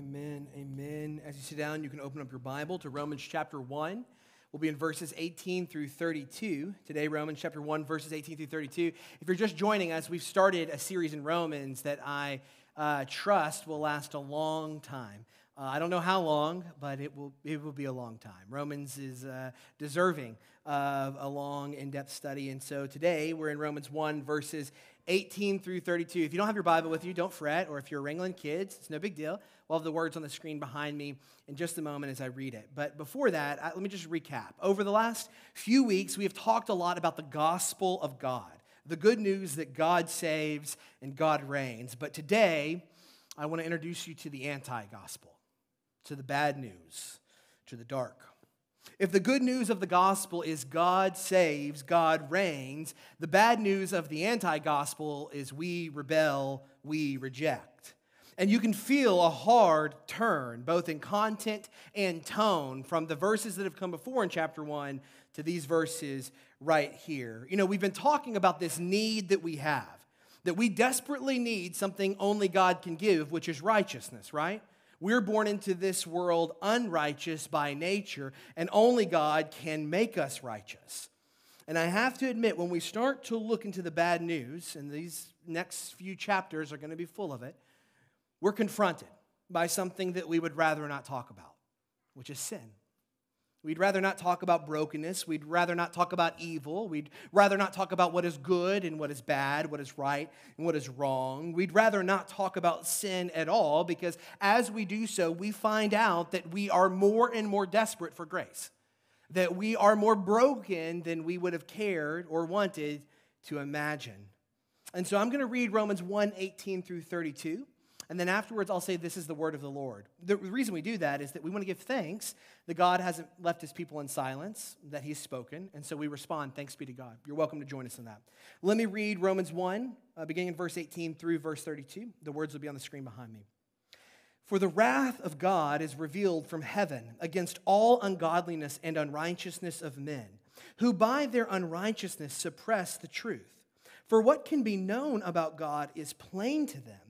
Amen. Amen. As you sit down, you can open up your Bible to Romans chapter 1. We'll be in verses 18 through 32. Today, Romans chapter 1, verses 18 through 32. If you're just joining us, we've started a series in Romans that I uh, trust will last a long time. Uh, I don't know how long, but it will, it will be a long time. Romans is uh, deserving of a long, in depth study. And so today we're in Romans 1, verses 18 through 32. If you don't have your Bible with you, don't fret. Or if you're wrangling kids, it's no big deal. We'll have the words on the screen behind me in just a moment as I read it. But before that, let me just recap. Over the last few weeks, we have talked a lot about the gospel of God, the good news that God saves and God reigns. But today, I want to introduce you to the anti gospel to the bad news, to the dark. If the good news of the gospel is God saves, God reigns, the bad news of the anti gospel is we rebel, we reject. And you can feel a hard turn, both in content and tone, from the verses that have come before in chapter 1 to these verses right here. You know, we've been talking about this need that we have, that we desperately need something only God can give, which is righteousness, right? We're born into this world unrighteous by nature, and only God can make us righteous. And I have to admit, when we start to look into the bad news, and these next few chapters are going to be full of it, we're confronted by something that we would rather not talk about, which is sin. We'd rather not talk about brokenness. We'd rather not talk about evil. We'd rather not talk about what is good and what is bad, what is right and what is wrong. We'd rather not talk about sin at all because as we do so, we find out that we are more and more desperate for grace, that we are more broken than we would have cared or wanted to imagine. And so I'm going to read Romans 1 18 through 32. And then afterwards, I'll say, This is the word of the Lord. The reason we do that is that we want to give thanks that God hasn't left his people in silence, that he's spoken. And so we respond, Thanks be to God. You're welcome to join us in that. Let me read Romans 1, uh, beginning in verse 18 through verse 32. The words will be on the screen behind me. For the wrath of God is revealed from heaven against all ungodliness and unrighteousness of men, who by their unrighteousness suppress the truth. For what can be known about God is plain to them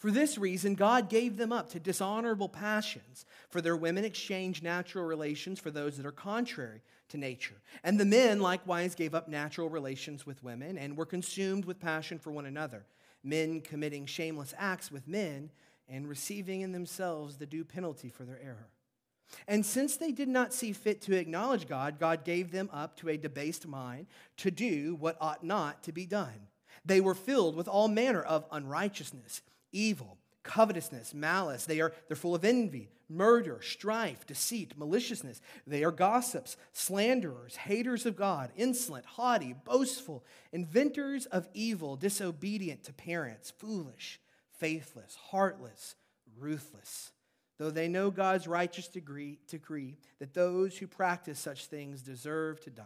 For this reason, God gave them up to dishonorable passions, for their women exchanged natural relations for those that are contrary to nature. And the men likewise gave up natural relations with women and were consumed with passion for one another, men committing shameless acts with men and receiving in themselves the due penalty for their error. And since they did not see fit to acknowledge God, God gave them up to a debased mind to do what ought not to be done. They were filled with all manner of unrighteousness evil, covetousness, malice. They are they're full of envy, murder, strife, deceit, maliciousness. They are gossips, slanderers, haters of God, insolent, haughty, boastful, inventors of evil, disobedient to parents, foolish, faithless, heartless, ruthless. Though they know God's righteous decree, decree that those who practice such things deserve to die,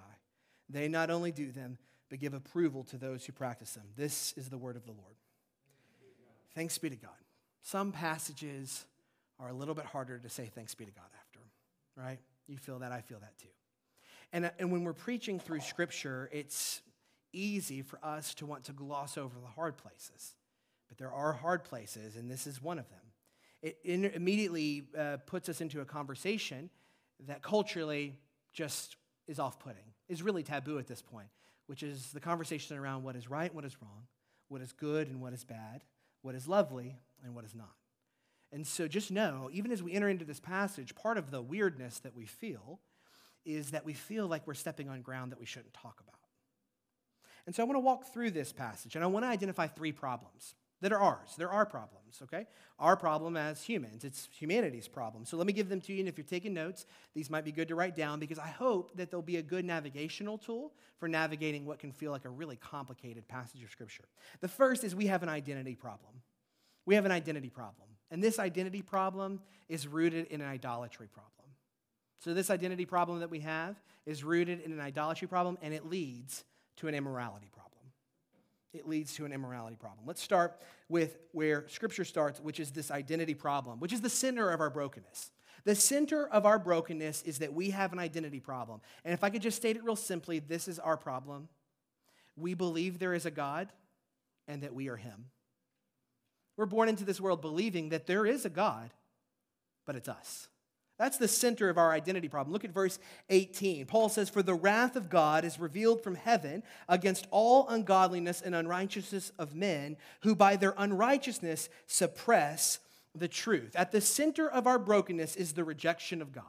they not only do them, but give approval to those who practice them. This is the word of the Lord. Thanks be to God. Some passages are a little bit harder to say thanks be to God after, right? You feel that, I feel that too. And, and when we're preaching through Scripture, it's easy for us to want to gloss over the hard places. But there are hard places, and this is one of them. It in, immediately uh, puts us into a conversation that culturally just is off putting, is really taboo at this point, which is the conversation around what is right, what is wrong, what is good, and what is bad what is lovely and what is not. And so just know, even as we enter into this passage, part of the weirdness that we feel is that we feel like we're stepping on ground that we shouldn't talk about. And so I want to walk through this passage and I want to identify three problems that are ours. There are problems, okay? Our problem as humans. It's humanity's problem. So let me give them to you. And if you're taking notes, these might be good to write down because I hope that they'll be a good navigational tool for navigating what can feel like a really complicated passage of Scripture. The first is we have an identity problem. We have an identity problem. And this identity problem is rooted in an idolatry problem. So, this identity problem that we have is rooted in an idolatry problem, and it leads to an immorality problem. It leads to an immorality problem. Let's start with where Scripture starts, which is this identity problem, which is the center of our brokenness. The center of our brokenness is that we have an identity problem. And if I could just state it real simply, this is our problem. We believe there is a God and that we are Him. We're born into this world believing that there is a God, but it's us. That's the center of our identity problem. Look at verse 18. Paul says, For the wrath of God is revealed from heaven against all ungodliness and unrighteousness of men who by their unrighteousness suppress the truth. At the center of our brokenness is the rejection of God.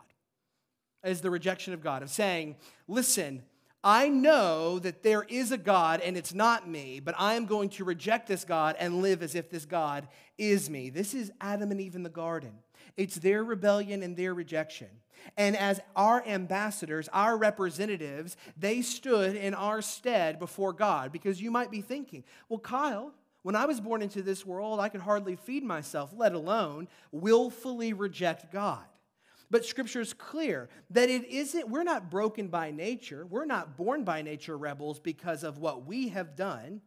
Is the rejection of God, of saying, Listen, I know that there is a God and it's not me, but I am going to reject this God and live as if this God is me. This is Adam and Eve in the garden. It's their rebellion and their rejection. And as our ambassadors, our representatives, they stood in our stead before God. Because you might be thinking, well, Kyle, when I was born into this world, I could hardly feed myself, let alone willfully reject God. But scripture is clear that it isn't, we're not broken by nature. We're not born by nature rebels because of what we have done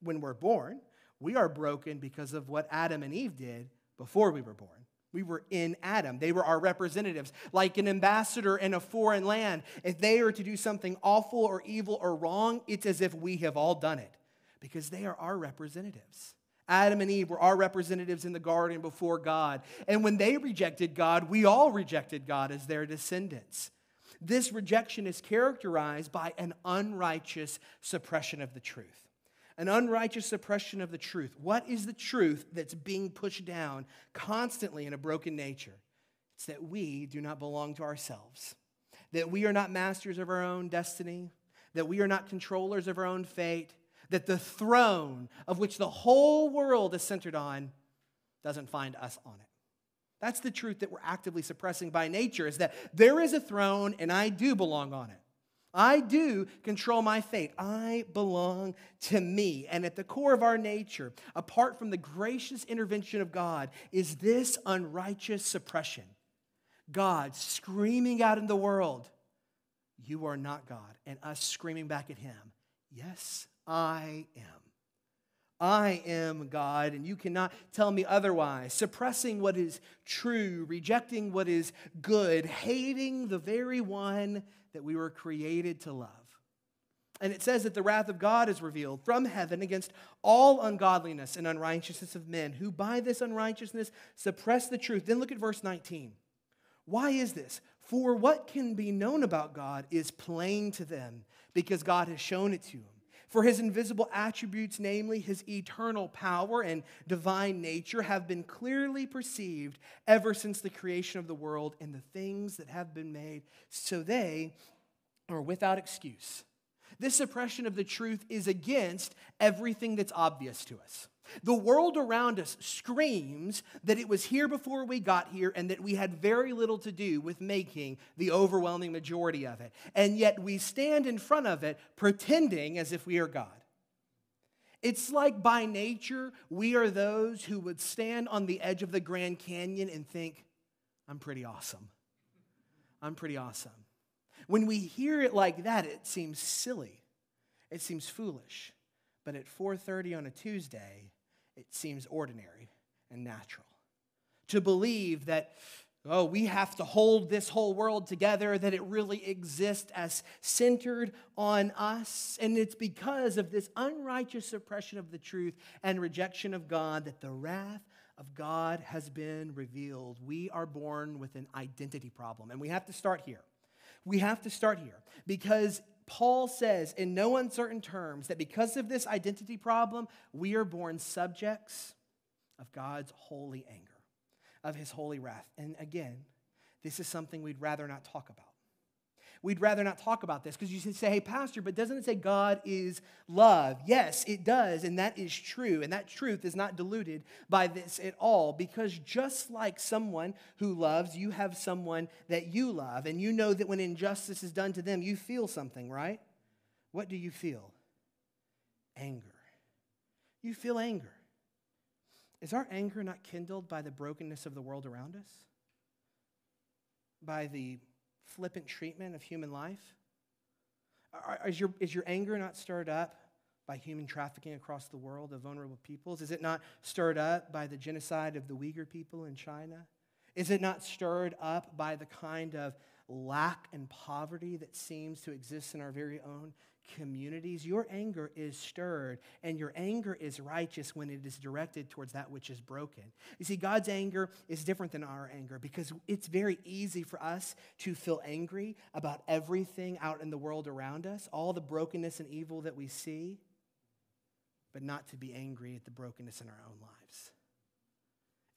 when we're born. We are broken because of what Adam and Eve did before we were born. We were in Adam. They were our representatives. Like an ambassador in a foreign land, if they are to do something awful or evil or wrong, it's as if we have all done it because they are our representatives. Adam and Eve were our representatives in the garden before God. And when they rejected God, we all rejected God as their descendants. This rejection is characterized by an unrighteous suppression of the truth an unrighteous suppression of the truth. What is the truth that's being pushed down constantly in a broken nature? It's that we do not belong to ourselves, that we are not masters of our own destiny, that we are not controllers of our own fate, that the throne of which the whole world is centered on doesn't find us on it. That's the truth that we're actively suppressing by nature is that there is a throne and I do belong on it. I do control my fate. I belong to me. And at the core of our nature, apart from the gracious intervention of God, is this unrighteous suppression. God screaming out in the world, You are not God. And us screaming back at Him, Yes, I am. I am God, and you cannot tell me otherwise. Suppressing what is true, rejecting what is good, hating the very one that we were created to love. And it says that the wrath of God is revealed from heaven against all ungodliness and unrighteousness of men who by this unrighteousness suppress the truth. Then look at verse 19. Why is this? For what can be known about God is plain to them because God has shown it to them. For his invisible attributes, namely his eternal power and divine nature, have been clearly perceived ever since the creation of the world and the things that have been made, so they are without excuse. This suppression of the truth is against everything that's obvious to us. The world around us screams that it was here before we got here and that we had very little to do with making the overwhelming majority of it. And yet we stand in front of it pretending as if we are God. It's like by nature, we are those who would stand on the edge of the Grand Canyon and think, I'm pretty awesome. I'm pretty awesome. When we hear it like that, it seems silly. It seems foolish. But at 4:30 on a Tuesday, it seems ordinary and natural. To believe that, oh, we have to hold this whole world together, that it really exists as centered on us. And it's because of this unrighteous suppression of the truth and rejection of God that the wrath of God has been revealed. We are born with an identity problem, and we have to start here. We have to start here because Paul says in no uncertain terms that because of this identity problem, we are born subjects of God's holy anger, of his holy wrath. And again, this is something we'd rather not talk about. We'd rather not talk about this because you say, hey, Pastor, but doesn't it say God is love? Yes, it does, and that is true. And that truth is not diluted by this at all because just like someone who loves, you have someone that you love, and you know that when injustice is done to them, you feel something, right? What do you feel? Anger. You feel anger. Is our anger not kindled by the brokenness of the world around us? By the flippant treatment of human life? Is your, is your anger not stirred up by human trafficking across the world of vulnerable peoples? Is it not stirred up by the genocide of the Uyghur people in China? Is it not stirred up by the kind of lack and poverty that seems to exist in our very own communities, your anger is stirred, and your anger is righteous when it is directed towards that which is broken. You see, God's anger is different than our anger because it's very easy for us to feel angry about everything out in the world around us, all the brokenness and evil that we see, but not to be angry at the brokenness in our own lives.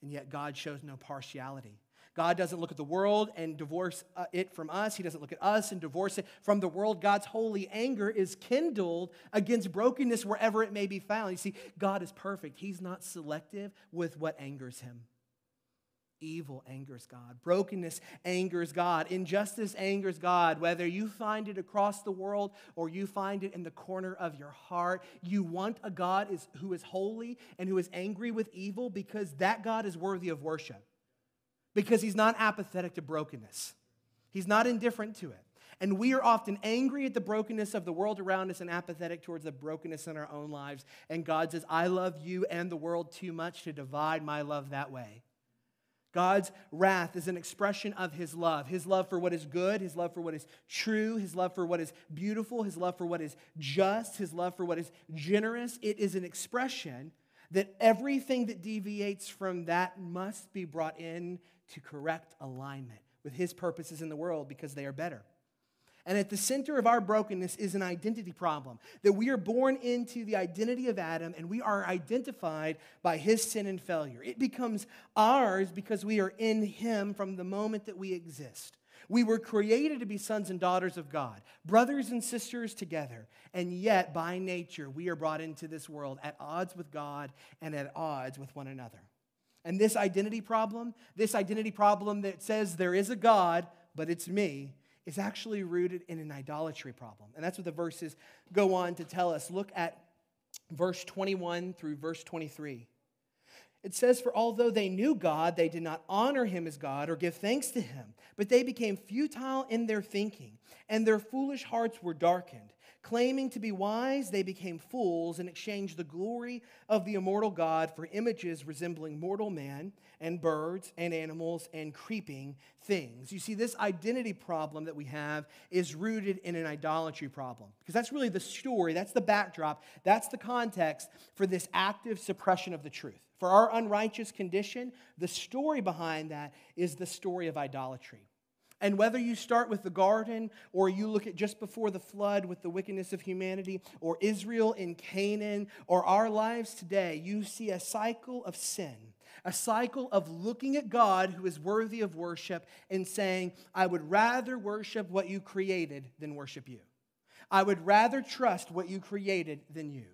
And yet, God shows no partiality. God doesn't look at the world and divorce uh, it from us. He doesn't look at us and divorce it from the world. God's holy anger is kindled against brokenness wherever it may be found. You see, God is perfect. He's not selective with what angers him. Evil angers God. Brokenness angers God. Injustice angers God. Whether you find it across the world or you find it in the corner of your heart, you want a God is, who is holy and who is angry with evil because that God is worthy of worship because he's not apathetic to brokenness. He's not indifferent to it. And we are often angry at the brokenness of the world around us and apathetic towards the brokenness in our own lives. And God says, I love you and the world too much to divide my love that way. God's wrath is an expression of his love his love for what is good, his love for what is true, his love for what is beautiful, his love for what is just, his love for what is generous. It is an expression that everything that deviates from that must be brought in to correct alignment with His purposes in the world because they are better. And at the center of our brokenness is an identity problem that we are born into the identity of Adam and we are identified by his sin and failure. It becomes ours because we are in him from the moment that we exist. We were created to be sons and daughters of God, brothers and sisters together. And yet, by nature, we are brought into this world at odds with God and at odds with one another. And this identity problem, this identity problem that says there is a God, but it's me, is actually rooted in an idolatry problem. And that's what the verses go on to tell us. Look at verse 21 through verse 23. It says, For although they knew God, they did not honor him as God or give thanks to him, but they became futile in their thinking, and their foolish hearts were darkened. Claiming to be wise, they became fools and exchanged the glory of the immortal God for images resembling mortal man and birds and animals and creeping things. You see, this identity problem that we have is rooted in an idolatry problem because that's really the story, that's the backdrop, that's the context for this active suppression of the truth. For our unrighteous condition, the story behind that is the story of idolatry. And whether you start with the garden or you look at just before the flood with the wickedness of humanity or Israel in Canaan or our lives today, you see a cycle of sin, a cycle of looking at God who is worthy of worship and saying, I would rather worship what you created than worship you. I would rather trust what you created than you.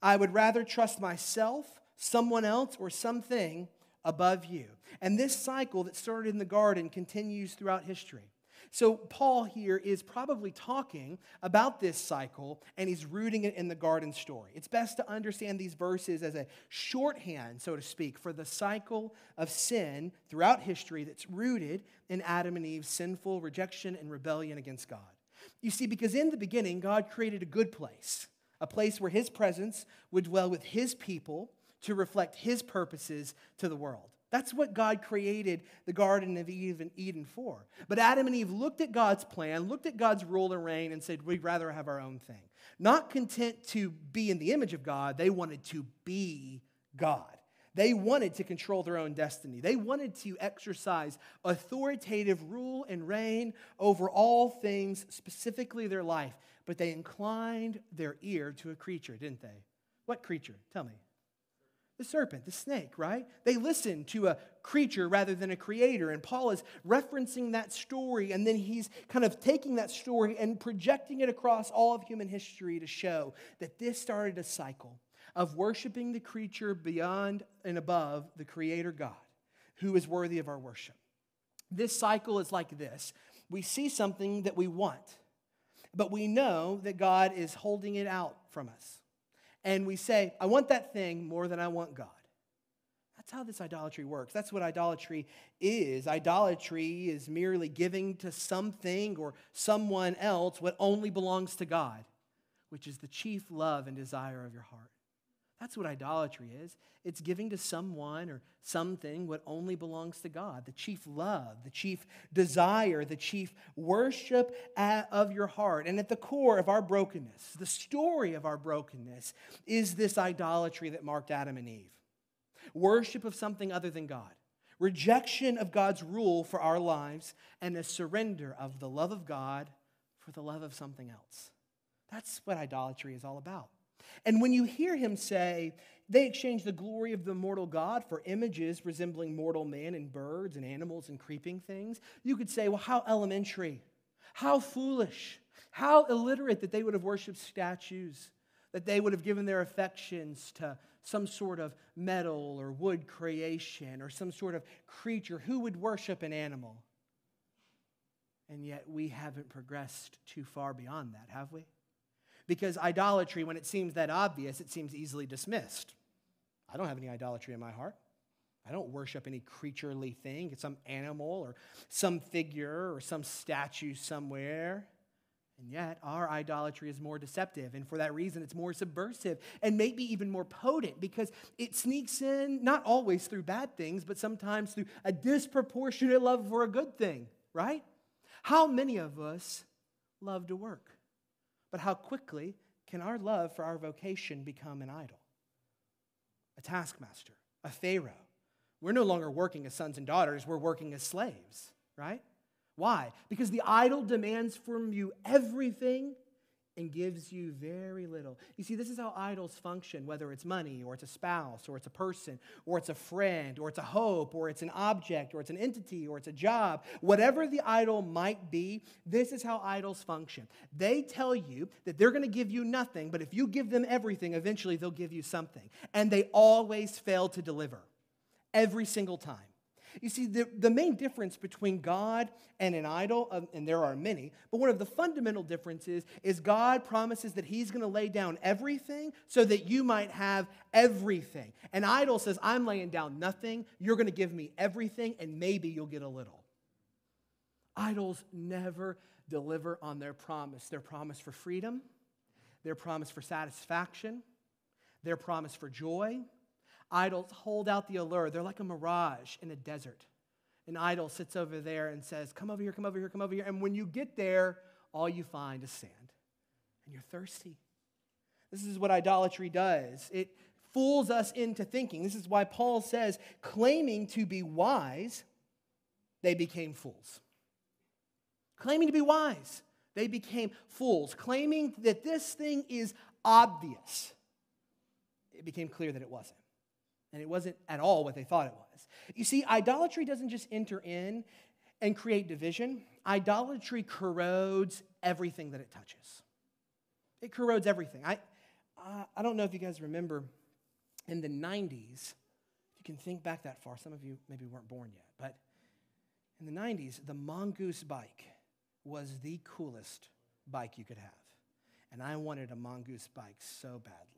I would rather trust myself, someone else, or something above you. And this cycle that started in the garden continues throughout history. So, Paul here is probably talking about this cycle and he's rooting it in the garden story. It's best to understand these verses as a shorthand, so to speak, for the cycle of sin throughout history that's rooted in Adam and Eve's sinful rejection and rebellion against God. You see, because in the beginning, God created a good place, a place where his presence would dwell with his people to reflect his purposes to the world. That's what God created the Garden of Eden for. But Adam and Eve looked at God's plan, looked at God's rule and reign, and said, We'd rather have our own thing. Not content to be in the image of God, they wanted to be God. They wanted to control their own destiny. They wanted to exercise authoritative rule and reign over all things, specifically their life. But they inclined their ear to a creature, didn't they? What creature? Tell me the serpent, the snake, right? They listen to a creature rather than a creator. And Paul is referencing that story, and then he's kind of taking that story and projecting it across all of human history to show that this started a cycle of worshiping the creature beyond and above the creator God, who is worthy of our worship. This cycle is like this we see something that we want, but we know that God is holding it out from us and we say, I want that thing more than I want God. That's how this idolatry works. That's what idolatry is. Idolatry is merely giving to something or someone else what only belongs to God, which is the chief love and desire of your heart. That's what idolatry is. It's giving to someone or something what only belongs to God the chief love, the chief desire, the chief worship of your heart. And at the core of our brokenness, the story of our brokenness, is this idolatry that marked Adam and Eve worship of something other than God, rejection of God's rule for our lives, and a surrender of the love of God for the love of something else. That's what idolatry is all about. And when you hear him say, they exchange the glory of the mortal God for images resembling mortal man and birds and animals and creeping things, you could say, well, how elementary, how foolish, how illiterate that they would have worshiped statues, that they would have given their affections to some sort of metal or wood creation or some sort of creature. Who would worship an animal? And yet we haven't progressed too far beyond that, have we? Because idolatry, when it seems that obvious, it seems easily dismissed. I don't have any idolatry in my heart. I don't worship any creaturely thing, it's some animal or some figure or some statue somewhere. And yet, our idolatry is more deceptive. And for that reason, it's more subversive and maybe even more potent because it sneaks in, not always through bad things, but sometimes through a disproportionate love for a good thing, right? How many of us love to work? But how quickly can our love for our vocation become an idol? A taskmaster, a Pharaoh. We're no longer working as sons and daughters, we're working as slaves, right? Why? Because the idol demands from you everything and gives you very little. You see, this is how idols function, whether it's money, or it's a spouse, or it's a person, or it's a friend, or it's a hope, or it's an object, or it's an entity, or it's a job. Whatever the idol might be, this is how idols function. They tell you that they're going to give you nothing, but if you give them everything, eventually they'll give you something. And they always fail to deliver, every single time. You see, the, the main difference between God and an idol, um, and there are many, but one of the fundamental differences is God promises that He's going to lay down everything so that you might have everything. An idol says, I'm laying down nothing, you're going to give me everything, and maybe you'll get a little. Idols never deliver on their promise their promise for freedom, their promise for satisfaction, their promise for joy, Idols hold out the allure. They're like a mirage in a desert. An idol sits over there and says, Come over here, come over here, come over here. And when you get there, all you find is sand. And you're thirsty. This is what idolatry does it fools us into thinking. This is why Paul says, claiming to be wise, they became fools. Claiming to be wise, they became fools. Claiming that this thing is obvious, it became clear that it wasn't and it wasn't at all what they thought it was. You see, idolatry doesn't just enter in and create division, idolatry corrodes everything that it touches. It corrodes everything. I, I don't know if you guys remember in the 90s, if you can think back that far, some of you maybe weren't born yet, but in the 90s, the Mongoose bike was the coolest bike you could have. And I wanted a Mongoose bike so badly.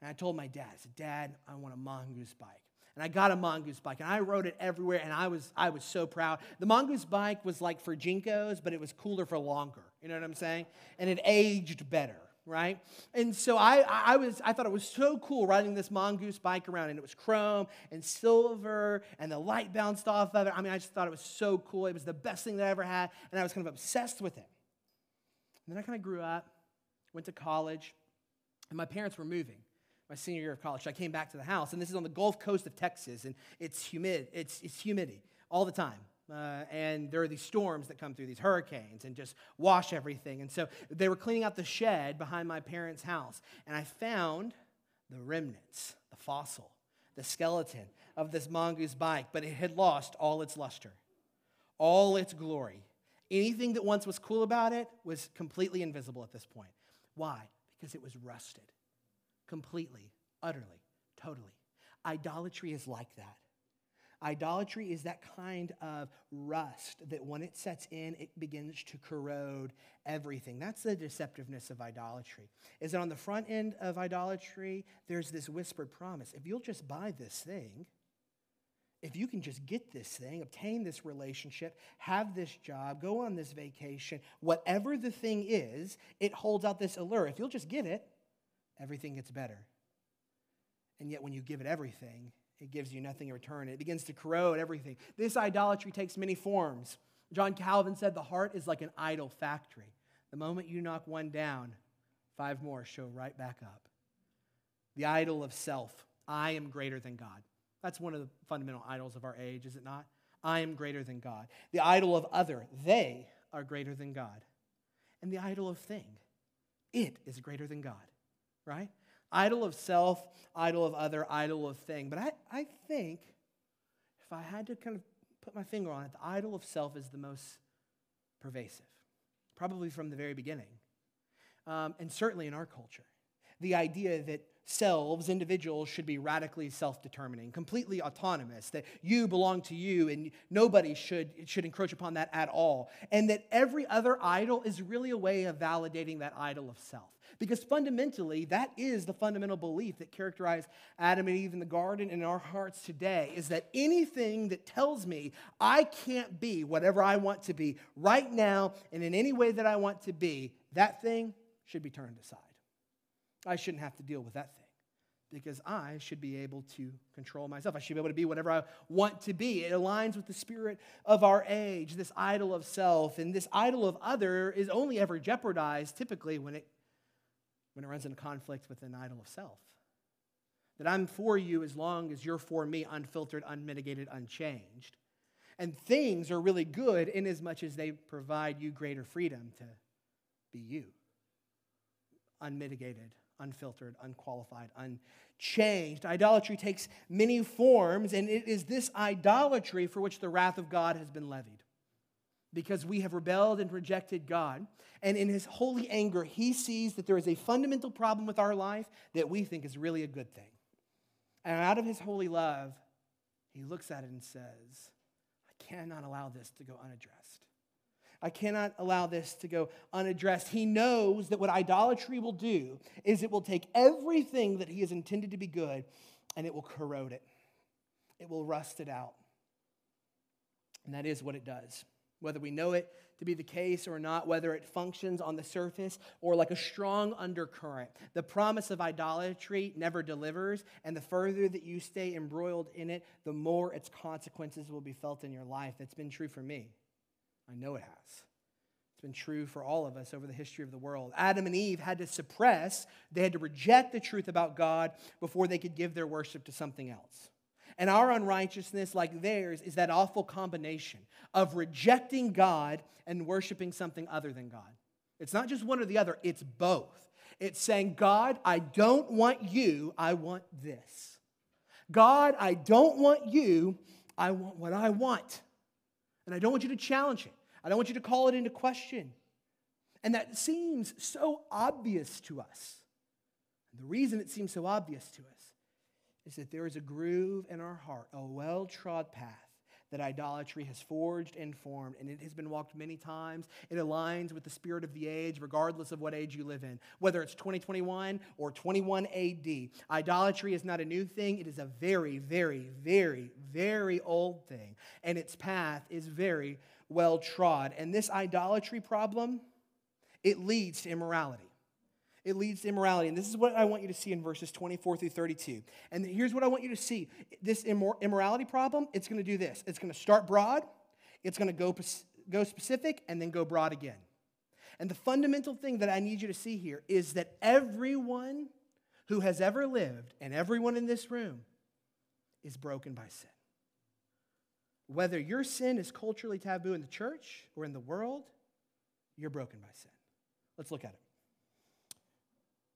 And I told my dad, I said, Dad, I want a mongoose bike. And I got a mongoose bike, and I rode it everywhere, and I was, I was so proud. The mongoose bike was like for JNCOs, but it was cooler for longer. You know what I'm saying? And it aged better right? And so I, I was, I thought it was so cool riding this mongoose bike around, and it was chrome and silver, and the light bounced off of it. I mean, I just thought it was so cool. It was the best thing that I ever had, and I was kind of obsessed with it. And then I kind of grew up, went to college, and my parents were moving my senior year of college. So I came back to the house, and this is on the Gulf Coast of Texas, and it's humid. It's, it's humidity all the time. Uh, and there are these storms that come through, these hurricanes, and just wash everything. And so they were cleaning out the shed behind my parents' house, and I found the remnants, the fossil the skeleton of this mongoose bike, but it had lost all its luster, all its glory. Anything that once was cool about it was completely invisible at this point. Why? Because it was rusted completely, utterly, totally. Idolatry is like that. Idolatry is that kind of rust that when it sets in, it begins to corrode everything. That's the deceptiveness of idolatry. Is that on the front end of idolatry, there's this whispered promise. If you'll just buy this thing, if you can just get this thing, obtain this relationship, have this job, go on this vacation, whatever the thing is, it holds out this allure. If you'll just get it, everything gets better. And yet, when you give it everything, it gives you nothing in return. It begins to corrode everything. This idolatry takes many forms. John Calvin said the heart is like an idol factory. The moment you knock one down, five more show right back up. The idol of self. I am greater than God. That's one of the fundamental idols of our age, is it not? I am greater than God. The idol of other. They are greater than God. And the idol of thing. It is greater than God, right? Idol of self, idol of other, idol of thing. But I, I think if I had to kind of put my finger on it, the idol of self is the most pervasive, probably from the very beginning, um, and certainly in our culture. The idea that selves, individuals, should be radically self determining, completely autonomous, that you belong to you and nobody should, should encroach upon that at all, and that every other idol is really a way of validating that idol of self. Because fundamentally, that is the fundamental belief that characterized Adam and Eve in the garden and in our hearts today is that anything that tells me I can't be whatever I want to be right now and in any way that I want to be, that thing should be turned aside. I shouldn't have to deal with that thing because I should be able to control myself. I should be able to be whatever I want to be. It aligns with the spirit of our age, this idol of self. And this idol of other is only ever jeopardized typically when it when it runs into conflict with an idol of self. That I'm for you as long as you're for me, unfiltered, unmitigated, unchanged. And things are really good in as much as they provide you greater freedom to be you. Unmitigated, unfiltered, unqualified, unchanged. Idolatry takes many forms, and it is this idolatry for which the wrath of God has been levied because we have rebelled and rejected God. And in his holy anger, he sees that there is a fundamental problem with our life that we think is really a good thing. And out of his holy love, he looks at it and says, I cannot allow this to go unaddressed. I cannot allow this to go unaddressed. He knows that what idolatry will do is it will take everything that he has intended to be good and it will corrode it, it will rust it out. And that is what it does whether we know it to be the case or not, whether it functions on the surface or like a strong undercurrent. The promise of idolatry never delivers, and the further that you stay embroiled in it, the more its consequences will be felt in your life. That's been true for me. I know it has. It's been true for all of us over the history of the world. Adam and Eve had to suppress, they had to reject the truth about God before they could give their worship to something else. And our unrighteousness, like theirs, is that awful combination of rejecting God and worshiping something other than God. It's not just one or the other, it's both. It's saying, God, I don't want you, I want this. God, I don't want you, I want what I want. And I don't want you to challenge it, I don't want you to call it into question. And that seems so obvious to us. The reason it seems so obvious to us is that there is a groove in our heart, a well trod path that idolatry has forged and formed, and it has been walked many times. It aligns with the spirit of the age, regardless of what age you live in, whether it's 2021 or 21 AD. Idolatry is not a new thing, it is a very, very, very, very old thing, and its path is very well trod. And this idolatry problem, it leads to immorality it leads to immorality. And this is what I want you to see in verses 24 through 32. And here's what I want you to see this immorality problem, it's going to do this it's going to start broad, it's going to go, go specific, and then go broad again. And the fundamental thing that I need you to see here is that everyone who has ever lived and everyone in this room is broken by sin. Whether your sin is culturally taboo in the church or in the world, you're broken by sin. Let's look at it.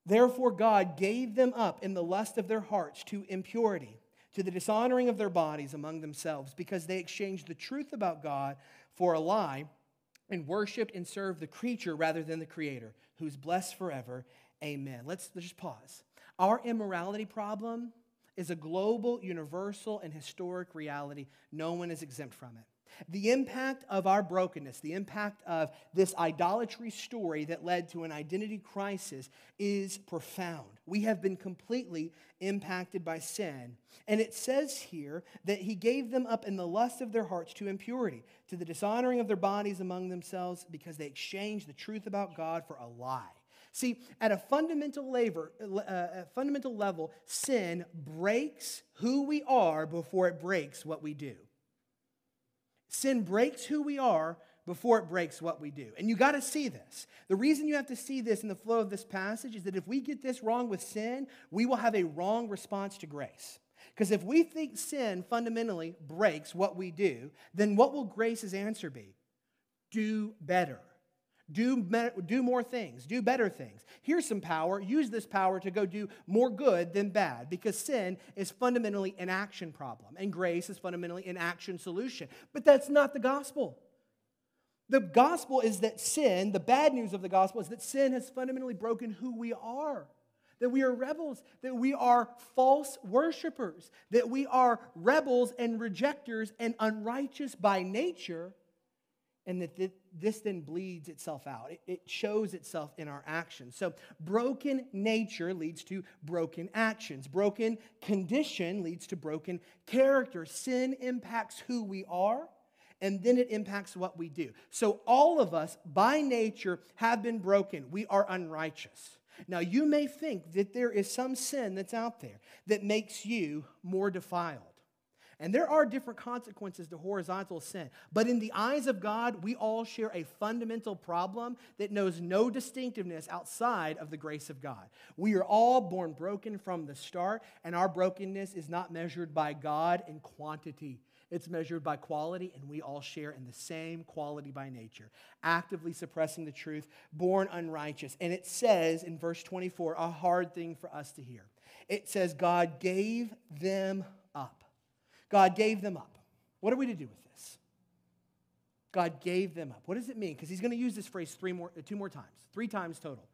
Therefore, God gave them up in the lust of their hearts to impurity, to the dishonoring of their bodies among themselves, because they exchanged the truth about God for a lie and worshiped and served the creature rather than the Creator, who's blessed forever. Amen. Let's, let's just pause. Our immorality problem is a global, universal, and historic reality. No one is exempt from it. The impact of our brokenness, the impact of this idolatry story that led to an identity crisis is profound. We have been completely impacted by sin. And it says here that he gave them up in the lust of their hearts to impurity, to the dishonoring of their bodies among themselves, because they exchanged the truth about God for a lie. See, at a fundamental, level, uh, fundamental level, sin breaks who we are before it breaks what we do. Sin breaks who we are before it breaks what we do. And you got to see this. The reason you have to see this in the flow of this passage is that if we get this wrong with sin, we will have a wrong response to grace. Because if we think sin fundamentally breaks what we do, then what will grace's answer be? Do better. Do, do more things, do better things. Here's some power. Use this power to go do more good than bad because sin is fundamentally an action problem and grace is fundamentally an action solution. But that's not the gospel. The gospel is that sin, the bad news of the gospel is that sin has fundamentally broken who we are. That we are rebels, that we are false worshipers, that we are rebels and rejectors and unrighteous by nature and that this then bleeds itself out. It shows itself in our actions. So, broken nature leads to broken actions. Broken condition leads to broken character. Sin impacts who we are, and then it impacts what we do. So, all of us, by nature, have been broken. We are unrighteous. Now, you may think that there is some sin that's out there that makes you more defiled. And there are different consequences to horizontal sin. But in the eyes of God, we all share a fundamental problem that knows no distinctiveness outside of the grace of God. We are all born broken from the start, and our brokenness is not measured by God in quantity. It's measured by quality, and we all share in the same quality by nature, actively suppressing the truth, born unrighteous. And it says in verse 24, a hard thing for us to hear. It says, God gave them. God gave them up. What are we to do with this? God gave them up. What does it mean? Because he's going to use this phrase three more, two more times, three times total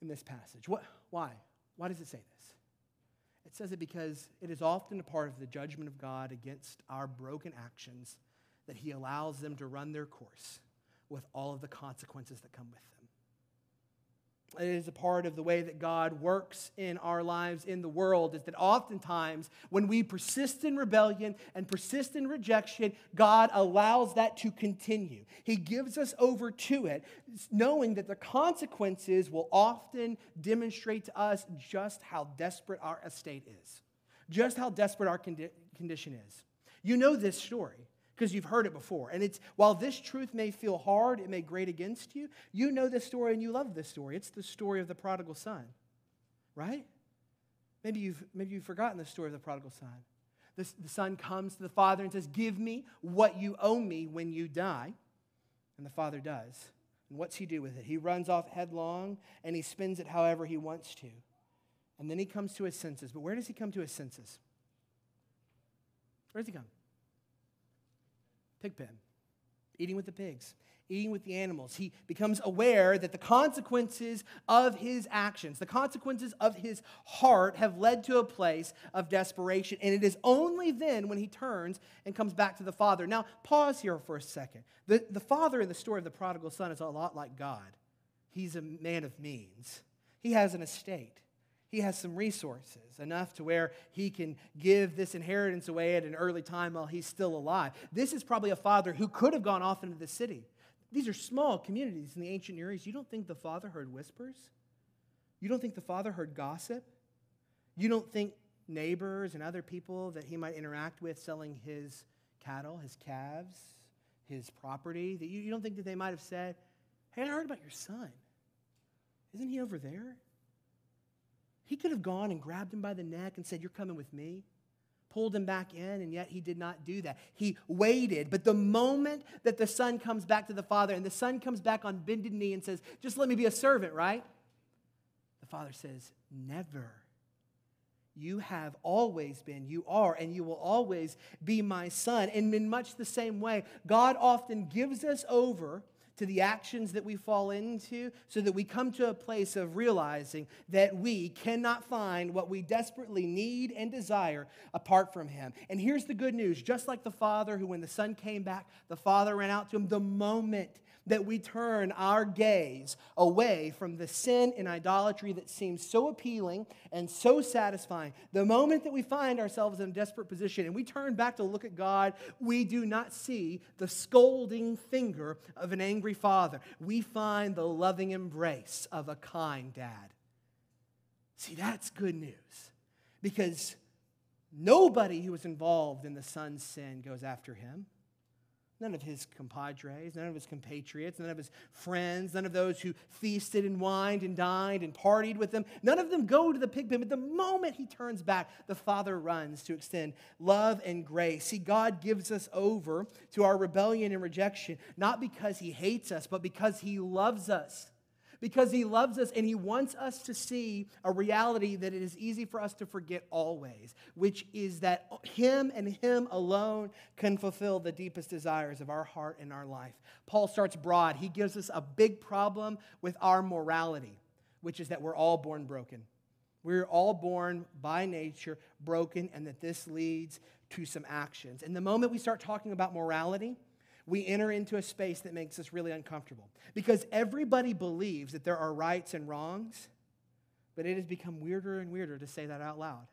in this passage. What, why? Why does it say this? It says it because it is often a part of the judgment of God against our broken actions that he allows them to run their course with all of the consequences that come with them. It is a part of the way that God works in our lives in the world is that oftentimes when we persist in rebellion and persist in rejection, God allows that to continue. He gives us over to it, knowing that the consequences will often demonstrate to us just how desperate our estate is, just how desperate our condi- condition is. You know this story because you've heard it before. And it's while this truth may feel hard, it may grate against you, you know this story and you love this story. It's the story of the prodigal son. Right? Maybe you've maybe you've forgotten the story of the prodigal son. The, the son comes to the father and says, Give me what you owe me when you die. And the father does. And what's he do with it? He runs off headlong and he spends it however he wants to. And then he comes to his senses. But where does he come to his senses? Where does he come? Pig pen, eating with the pigs, eating with the animals. He becomes aware that the consequences of his actions, the consequences of his heart, have led to a place of desperation. And it is only then when he turns and comes back to the Father. Now, pause here for a second. The, the Father in the story of the prodigal son is a lot like God. He's a man of means, he has an estate he has some resources, enough to where he can give this inheritance away at an early time while he's still alive. This is probably a father who could have gone off into the city. These are small communities in the ancient Near East. You don't think the father heard whispers? You don't think the father heard gossip? You don't think neighbors and other people that he might interact with selling his cattle, his calves, his property, that you, you don't think that they might have said, Hey, I heard about your son. Isn't he over there? He could have gone and grabbed him by the neck and said, You're coming with me. Pulled him back in, and yet he did not do that. He waited. But the moment that the son comes back to the father, and the son comes back on bended knee and says, Just let me be a servant, right? The father says, Never. You have always been, you are, and you will always be my son. And in much the same way, God often gives us over to the actions that we fall into so that we come to a place of realizing that we cannot find what we desperately need and desire apart from Him. And here's the good news just like the Father, who when the Son came back, the Father ran out to him, the moment that we turn our gaze away from the sin and idolatry that seems so appealing and so satisfying. The moment that we find ourselves in a desperate position and we turn back to look at God, we do not see the scolding finger of an angry father. We find the loving embrace of a kind dad. See, that's good news because nobody who was involved in the son's sin goes after him. None of his compadres, none of his compatriots, none of his friends, none of those who feasted and wined and dined and partied with him, none of them go to the pig pen. But the moment he turns back, the Father runs to extend love and grace. See, God gives us over to our rebellion and rejection, not because he hates us, but because he loves us because He loves us and He wants us to see a reality that it is easy for us to forget always, which is that Him and Him alone can fulfill the deepest desires of our heart and our life. Paul starts broad. He gives us a big problem with our morality, which is that we're all born broken. We're all born by nature broken, and that this leads to some actions. And the moment we start talking about morality, we enter into a space that makes us really uncomfortable because everybody believes that there are rights and wrongs, but it has become weirder and weirder to say that out loud.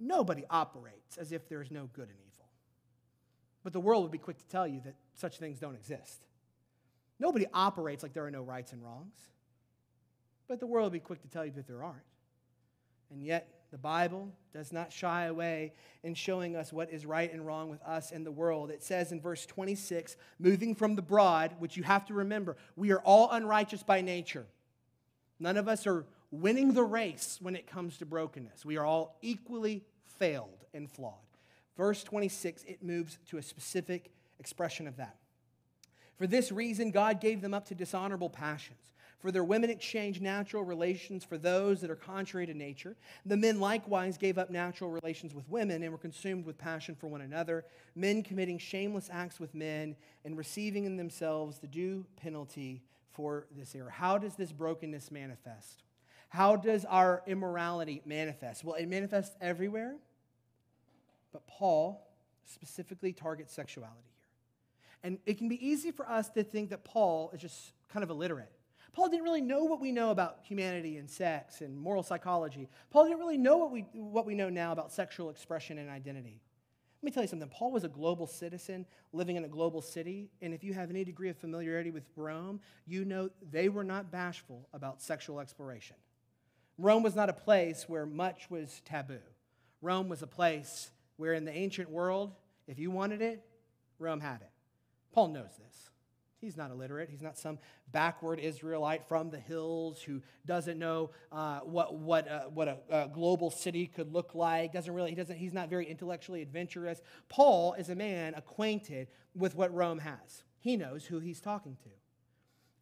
Nobody operates as if there is no good and evil. But the world would be quick to tell you that such things don't exist. Nobody operates like there are no rights and wrongs. But the world would be quick to tell you that there aren't. And yet, the Bible does not shy away in showing us what is right and wrong with us and the world. It says in verse 26, moving from the broad, which you have to remember, we are all unrighteous by nature. None of us are winning the race when it comes to brokenness. We are all equally failed and flawed. Verse 26, it moves to a specific expression of that. For this reason, God gave them up to dishonorable passions. For their women exchanged natural relations for those that are contrary to nature. The men likewise gave up natural relations with women and were consumed with passion for one another, men committing shameless acts with men and receiving in themselves the due penalty for this error. How does this brokenness manifest? How does our immorality manifest? Well, it manifests everywhere, but Paul specifically targets sexuality here. And it can be easy for us to think that Paul is just kind of illiterate Paul didn't really know what we know about humanity and sex and moral psychology. Paul didn't really know what we, what we know now about sexual expression and identity. Let me tell you something. Paul was a global citizen living in a global city, and if you have any degree of familiarity with Rome, you know they were not bashful about sexual exploration. Rome was not a place where much was taboo. Rome was a place where, in the ancient world, if you wanted it, Rome had it. Paul knows this. He's not illiterate. He's not some backward Israelite from the hills who doesn't know uh, what, what, uh, what a, a, global city could look like. Doesn't really, he doesn't, he's not very intellectually adventurous. Paul is a man acquainted with what Rome has. He knows who he's talking to.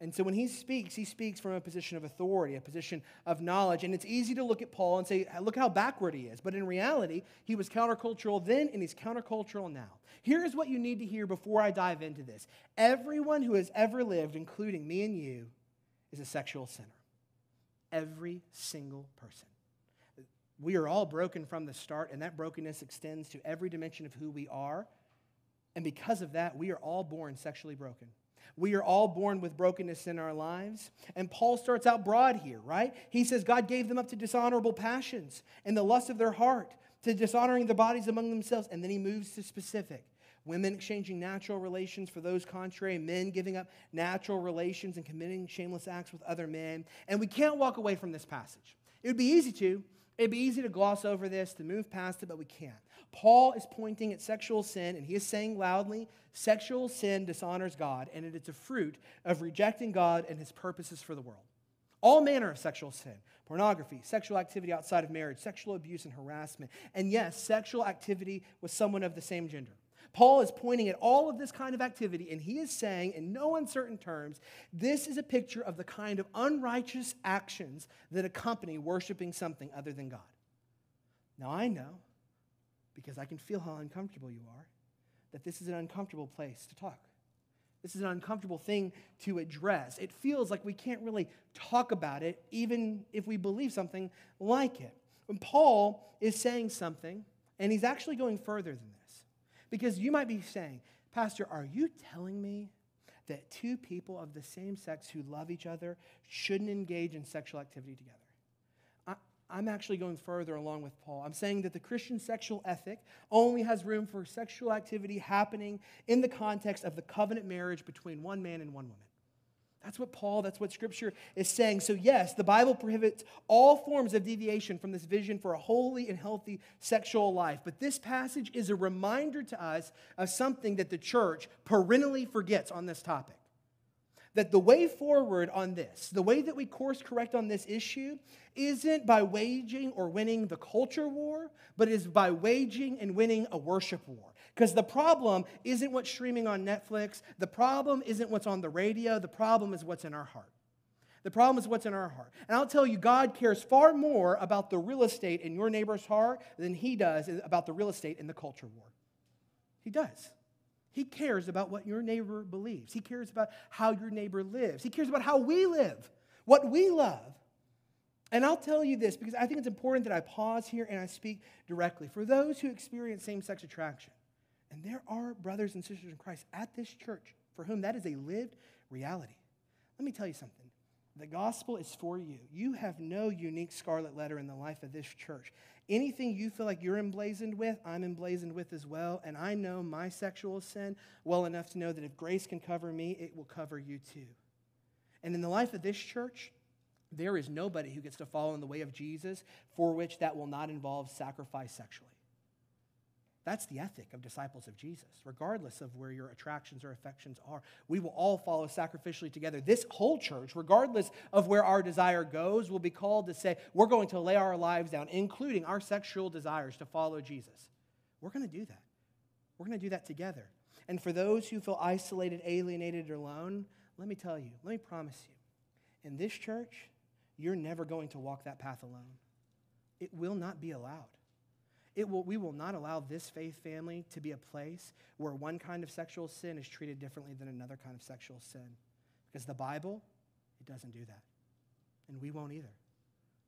And so when he speaks, he speaks from a position of authority, a position of knowledge. And it's easy to look at Paul and say, look how backward he is. But in reality, he was countercultural then and he's countercultural now. Here's what you need to hear before I dive into this everyone who has ever lived, including me and you, is a sexual sinner. Every single person. We are all broken from the start, and that brokenness extends to every dimension of who we are. And because of that, we are all born sexually broken. We are all born with brokenness in our lives. And Paul starts out broad here, right? He says God gave them up to dishonorable passions and the lust of their heart, to dishonoring their bodies among themselves. And then he moves to specific. Women exchanging natural relations for those contrary, men giving up natural relations and committing shameless acts with other men. And we can't walk away from this passage. It would be easy to. It'd be easy to gloss over this, to move past it, but we can't. Paul is pointing at sexual sin, and he is saying loudly sexual sin dishonors God, and it is a fruit of rejecting God and his purposes for the world. All manner of sexual sin pornography, sexual activity outside of marriage, sexual abuse and harassment, and yes, sexual activity with someone of the same gender. Paul is pointing at all of this kind of activity, and he is saying, in no uncertain terms, this is a picture of the kind of unrighteous actions that accompany worshiping something other than God. Now I know, because I can feel how uncomfortable you are, that this is an uncomfortable place to talk. This is an uncomfortable thing to address. It feels like we can't really talk about it, even if we believe something like it. When Paul is saying something, and he's actually going further than this, because you might be saying, Pastor, are you telling me that two people of the same sex who love each other shouldn't engage in sexual activity together? I'm actually going further along with Paul. I'm saying that the Christian sexual ethic only has room for sexual activity happening in the context of the covenant marriage between one man and one woman. That's what Paul, that's what Scripture is saying. So, yes, the Bible prohibits all forms of deviation from this vision for a holy and healthy sexual life. But this passage is a reminder to us of something that the church perennially forgets on this topic. That the way forward on this, the way that we course correct on this issue, isn't by waging or winning the culture war, but is by waging and winning a worship war. Because the problem isn't what's streaming on Netflix. The problem isn't what's on the radio. The problem is what's in our heart. The problem is what's in our heart. And I'll tell you, God cares far more about the real estate in your neighbor's heart than he does about the real estate in the culture war. He does. He cares about what your neighbor believes. He cares about how your neighbor lives. He cares about how we live, what we love. And I'll tell you this because I think it's important that I pause here and I speak directly. For those who experience same sex attraction, and there are brothers and sisters in Christ at this church for whom that is a lived reality. Let me tell you something. The gospel is for you. You have no unique scarlet letter in the life of this church. Anything you feel like you're emblazoned with, I'm emblazoned with as well. And I know my sexual sin well enough to know that if grace can cover me, it will cover you too. And in the life of this church, there is nobody who gets to follow in the way of Jesus for which that will not involve sacrifice sexually. That's the ethic of disciples of Jesus, regardless of where your attractions or affections are. We will all follow sacrificially together. This whole church, regardless of where our desire goes, will be called to say, we're going to lay our lives down, including our sexual desires, to follow Jesus. We're going to do that. We're going to do that together. And for those who feel isolated, alienated, or alone, let me tell you, let me promise you, in this church, you're never going to walk that path alone. It will not be allowed. It will, we will not allow this faith family to be a place where one kind of sexual sin is treated differently than another kind of sexual sin. Because the Bible, it doesn't do that. And we won't either.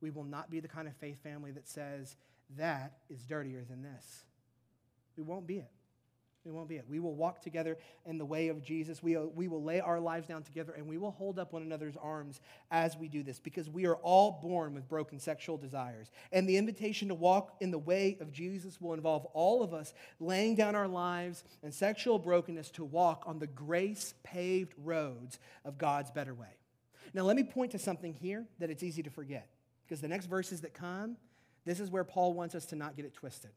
We will not be the kind of faith family that says that is dirtier than this. We won't be it. We won't be it. We will walk together in the way of Jesus. We, uh, we will lay our lives down together and we will hold up one another's arms as we do this because we are all born with broken sexual desires. And the invitation to walk in the way of Jesus will involve all of us laying down our lives and sexual brokenness to walk on the grace paved roads of God's better way. Now, let me point to something here that it's easy to forget because the next verses that come, this is where Paul wants us to not get it twisted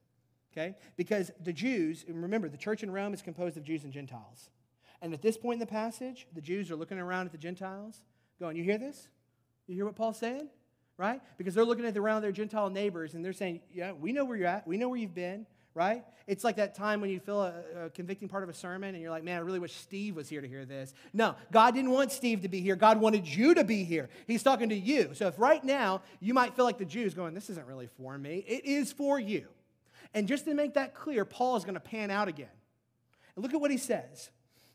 okay? Because the Jews, remember, the church in Rome is composed of Jews and Gentiles. And at this point in the passage, the Jews are looking around at the Gentiles, going, You hear this? You hear what Paul's saying? Right? Because they're looking at the, around their Gentile neighbors and they're saying, Yeah, we know where you're at. We know where you've been, right? It's like that time when you feel a, a convicting part of a sermon and you're like, Man, I really wish Steve was here to hear this. No, God didn't want Steve to be here. God wanted you to be here. He's talking to you. So if right now you might feel like the Jews going, This isn't really for me, it is for you. And just to make that clear, Paul is going to pan out again. And look at what he says.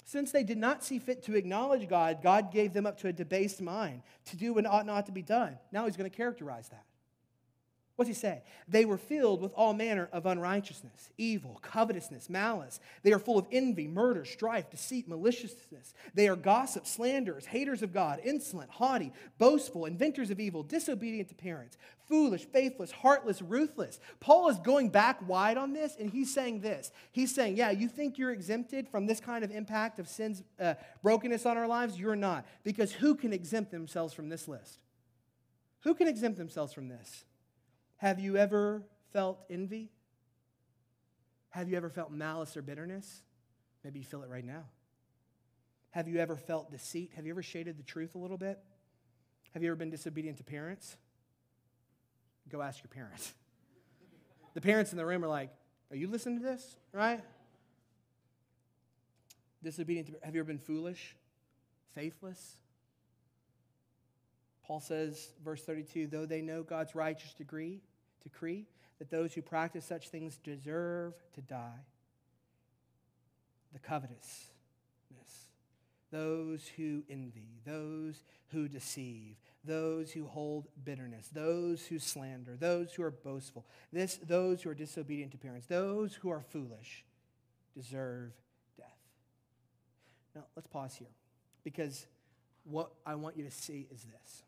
Since they did not see fit to acknowledge God, God gave them up to a debased mind to do what ought not to be done. Now he's going to characterize that. What's he say? They were filled with all manner of unrighteousness, evil, covetousness, malice. They are full of envy, murder, strife, deceit, maliciousness. They are gossips, slanderers, haters of God, insolent, haughty, boastful, inventors of evil, disobedient to parents, foolish, faithless, heartless, ruthless. Paul is going back wide on this, and he's saying this. He's saying, Yeah, you think you're exempted from this kind of impact of sin's uh, brokenness on our lives? You're not. Because who can exempt themselves from this list? Who can exempt themselves from this? Have you ever felt envy? Have you ever felt malice or bitterness? Maybe you feel it right now. Have you ever felt deceit? Have you ever shaded the truth a little bit? Have you ever been disobedient to parents? Go ask your parents. the parents in the room are like, Are you listening to this? Right? Disobedient to, have you ever been foolish? Faithless? Paul says, verse 32, though they know God's righteous degree, decree that those who practice such things deserve to die. The covetousness, those who envy, those who deceive, those who hold bitterness, those who slander, those who are boastful, this, those who are disobedient to parents, those who are foolish deserve death. Now, let's pause here because what I want you to see is this.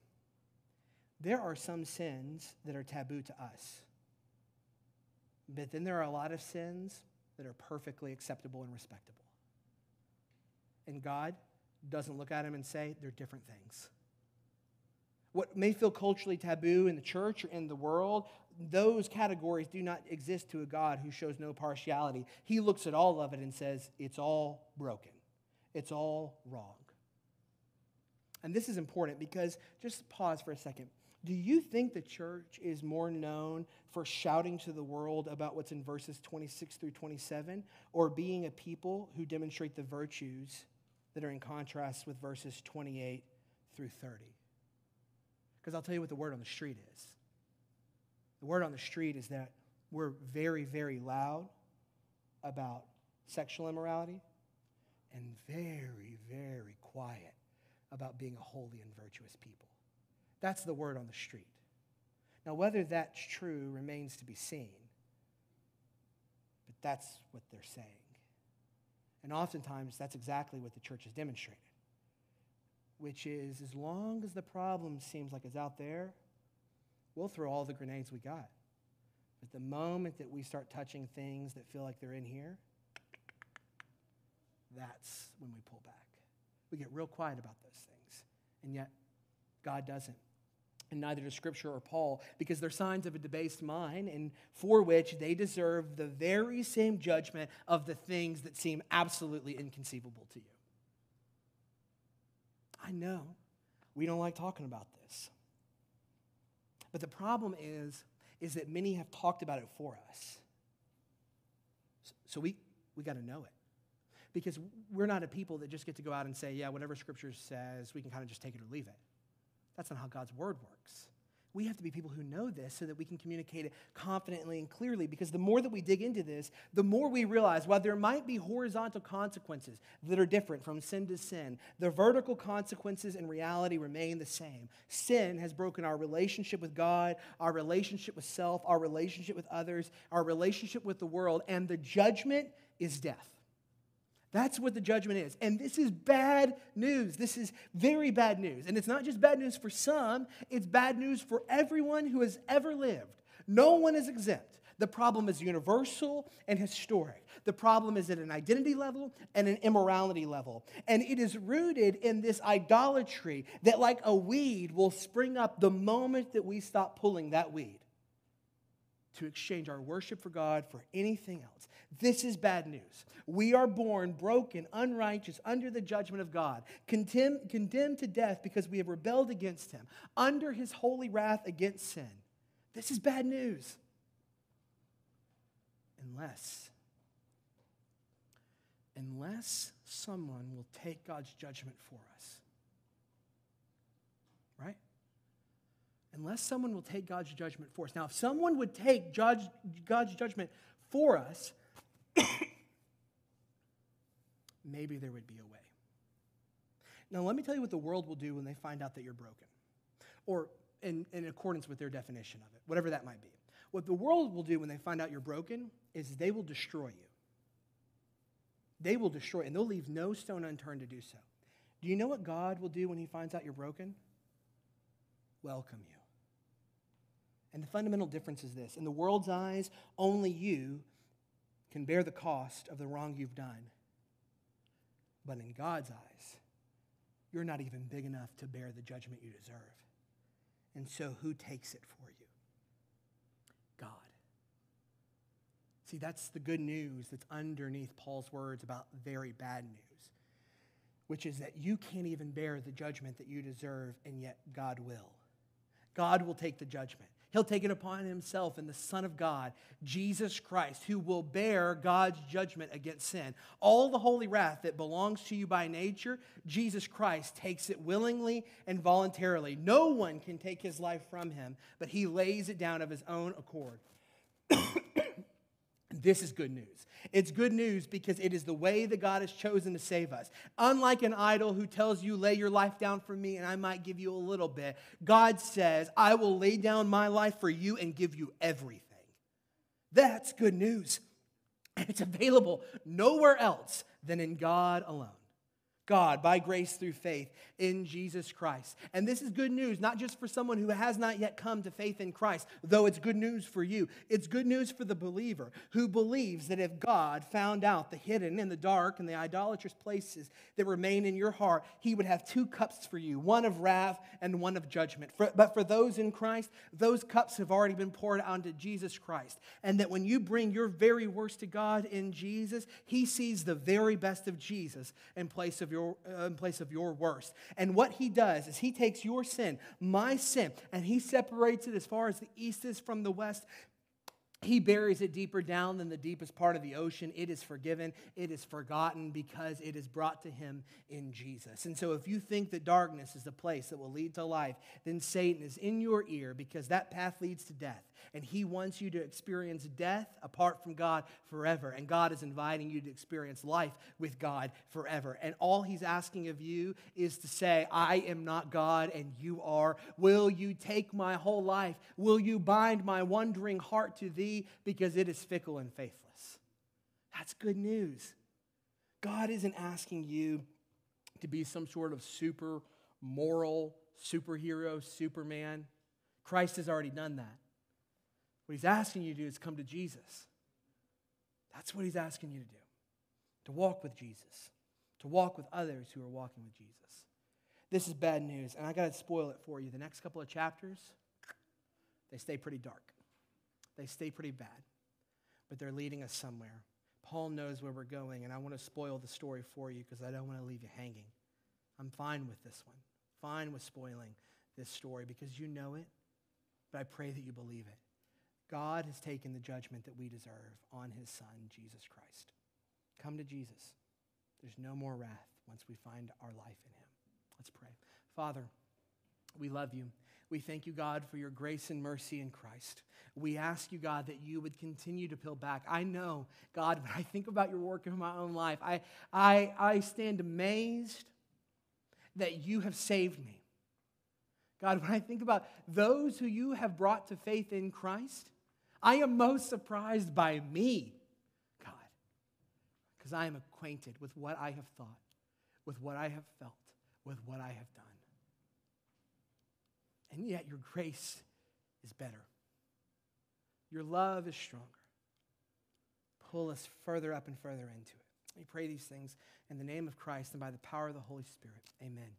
There are some sins that are taboo to us, but then there are a lot of sins that are perfectly acceptable and respectable. And God doesn't look at them and say they're different things. What may feel culturally taboo in the church or in the world, those categories do not exist to a God who shows no partiality. He looks at all of it and says, it's all broken, it's all wrong. And this is important because, just pause for a second. Do you think the church is more known for shouting to the world about what's in verses 26 through 27 or being a people who demonstrate the virtues that are in contrast with verses 28 through 30? Because I'll tell you what the word on the street is. The word on the street is that we're very, very loud about sexual immorality and very, very quiet about being a holy and virtuous people. That's the word on the street. Now, whether that's true remains to be seen, but that's what they're saying. And oftentimes, that's exactly what the church has demonstrated, which is as long as the problem seems like it's out there, we'll throw all the grenades we got. But the moment that we start touching things that feel like they're in here, that's when we pull back. We get real quiet about those things. And yet, God doesn't. And neither does Scripture or Paul, because they're signs of a debased mind, and for which they deserve the very same judgment of the things that seem absolutely inconceivable to you. I know we don't like talking about this. But the problem is, is that many have talked about it for us. So we, we got to know it because we're not a people that just get to go out and say, yeah, whatever Scripture says, we can kind of just take it or leave it. That's not how God's word works. We have to be people who know this so that we can communicate it confidently and clearly because the more that we dig into this, the more we realize while there might be horizontal consequences that are different from sin to sin, the vertical consequences in reality remain the same. Sin has broken our relationship with God, our relationship with self, our relationship with others, our relationship with the world, and the judgment is death. That's what the judgment is. And this is bad news. This is very bad news. And it's not just bad news for some, it's bad news for everyone who has ever lived. No one is exempt. The problem is universal and historic. The problem is at an identity level and an immorality level. And it is rooted in this idolatry that, like a weed, will spring up the moment that we stop pulling that weed to exchange our worship for God for anything else. This is bad news. We are born broken, unrighteous, under the judgment of God, condemned, condemned to death because we have rebelled against Him, under His holy wrath against sin. This is bad news. Unless, unless someone will take God's judgment for us. Right? Unless someone will take God's judgment for us. Now, if someone would take judge, God's judgment for us, maybe there would be a way. Now, let me tell you what the world will do when they find out that you're broken, or in, in accordance with their definition of it, whatever that might be. What the world will do when they find out you're broken is they will destroy you. They will destroy, and they'll leave no stone unturned to do so. Do you know what God will do when He finds out you're broken? Welcome you. And the fundamental difference is this in the world's eyes, only you can bear the cost of the wrong you've done. But in God's eyes, you're not even big enough to bear the judgment you deserve. And so, who takes it for you? God. See, that's the good news that's underneath Paul's words about very bad news, which is that you can't even bear the judgment that you deserve, and yet God will. God will take the judgment. He'll take it upon himself and the Son of God, Jesus Christ, who will bear God's judgment against sin. All the holy wrath that belongs to you by nature, Jesus Christ takes it willingly and voluntarily. No one can take his life from him, but he lays it down of his own accord. This is good news. It's good news because it is the way that God has chosen to save us. Unlike an idol who tells you, lay your life down for me and I might give you a little bit, God says, I will lay down my life for you and give you everything. That's good news. And it's available nowhere else than in God alone. God by grace through faith in Jesus Christ. And this is good news, not just for someone who has not yet come to faith in Christ, though it's good news for you. It's good news for the believer who believes that if God found out the hidden and the dark and the idolatrous places that remain in your heart, he would have two cups for you one of wrath and one of judgment. For, but for those in Christ, those cups have already been poured onto Jesus Christ. And that when you bring your very worst to God in Jesus, he sees the very best of Jesus in place of your your, in place of your worst. And what he does is he takes your sin, my sin, and he separates it as far as the east is from the west, he buries it deeper down than the deepest part of the ocean. It is forgiven, it is forgotten because it is brought to him in Jesus. And so, if you think that darkness is the place that will lead to life, then Satan is in your ear because that path leads to death. And he wants you to experience death apart from God forever. And God is inviting you to experience life with God forever. And all he's asking of you is to say, I am not God and you are. Will you take my whole life? Will you bind my wandering heart to thee? because it is fickle and faithless. That's good news. God isn't asking you to be some sort of super moral superhero, superman. Christ has already done that. What he's asking you to do is come to Jesus. That's what he's asking you to do to walk with Jesus, to walk with others who are walking with Jesus. This is bad news, and I got to spoil it for you. The next couple of chapters, they stay pretty dark. They stay pretty bad, but they're leading us somewhere. Paul knows where we're going, and I want to spoil the story for you because I don't want to leave you hanging. I'm fine with this one, fine with spoiling this story because you know it, but I pray that you believe it. God has taken the judgment that we deserve on his son, Jesus Christ. Come to Jesus. There's no more wrath once we find our life in him. Let's pray. Father, we love you. We thank you, God, for your grace and mercy in Christ. We ask you, God, that you would continue to peel back. I know, God, when I think about your work in my own life, I, I, I stand amazed that you have saved me. God, when I think about those who you have brought to faith in Christ, I am most surprised by me, God, because I am acquainted with what I have thought, with what I have felt, with what I have done. And yet your grace is better. Your love is stronger. Pull us further up and further into it. We pray these things in the name of Christ and by the power of the Holy Spirit. Amen.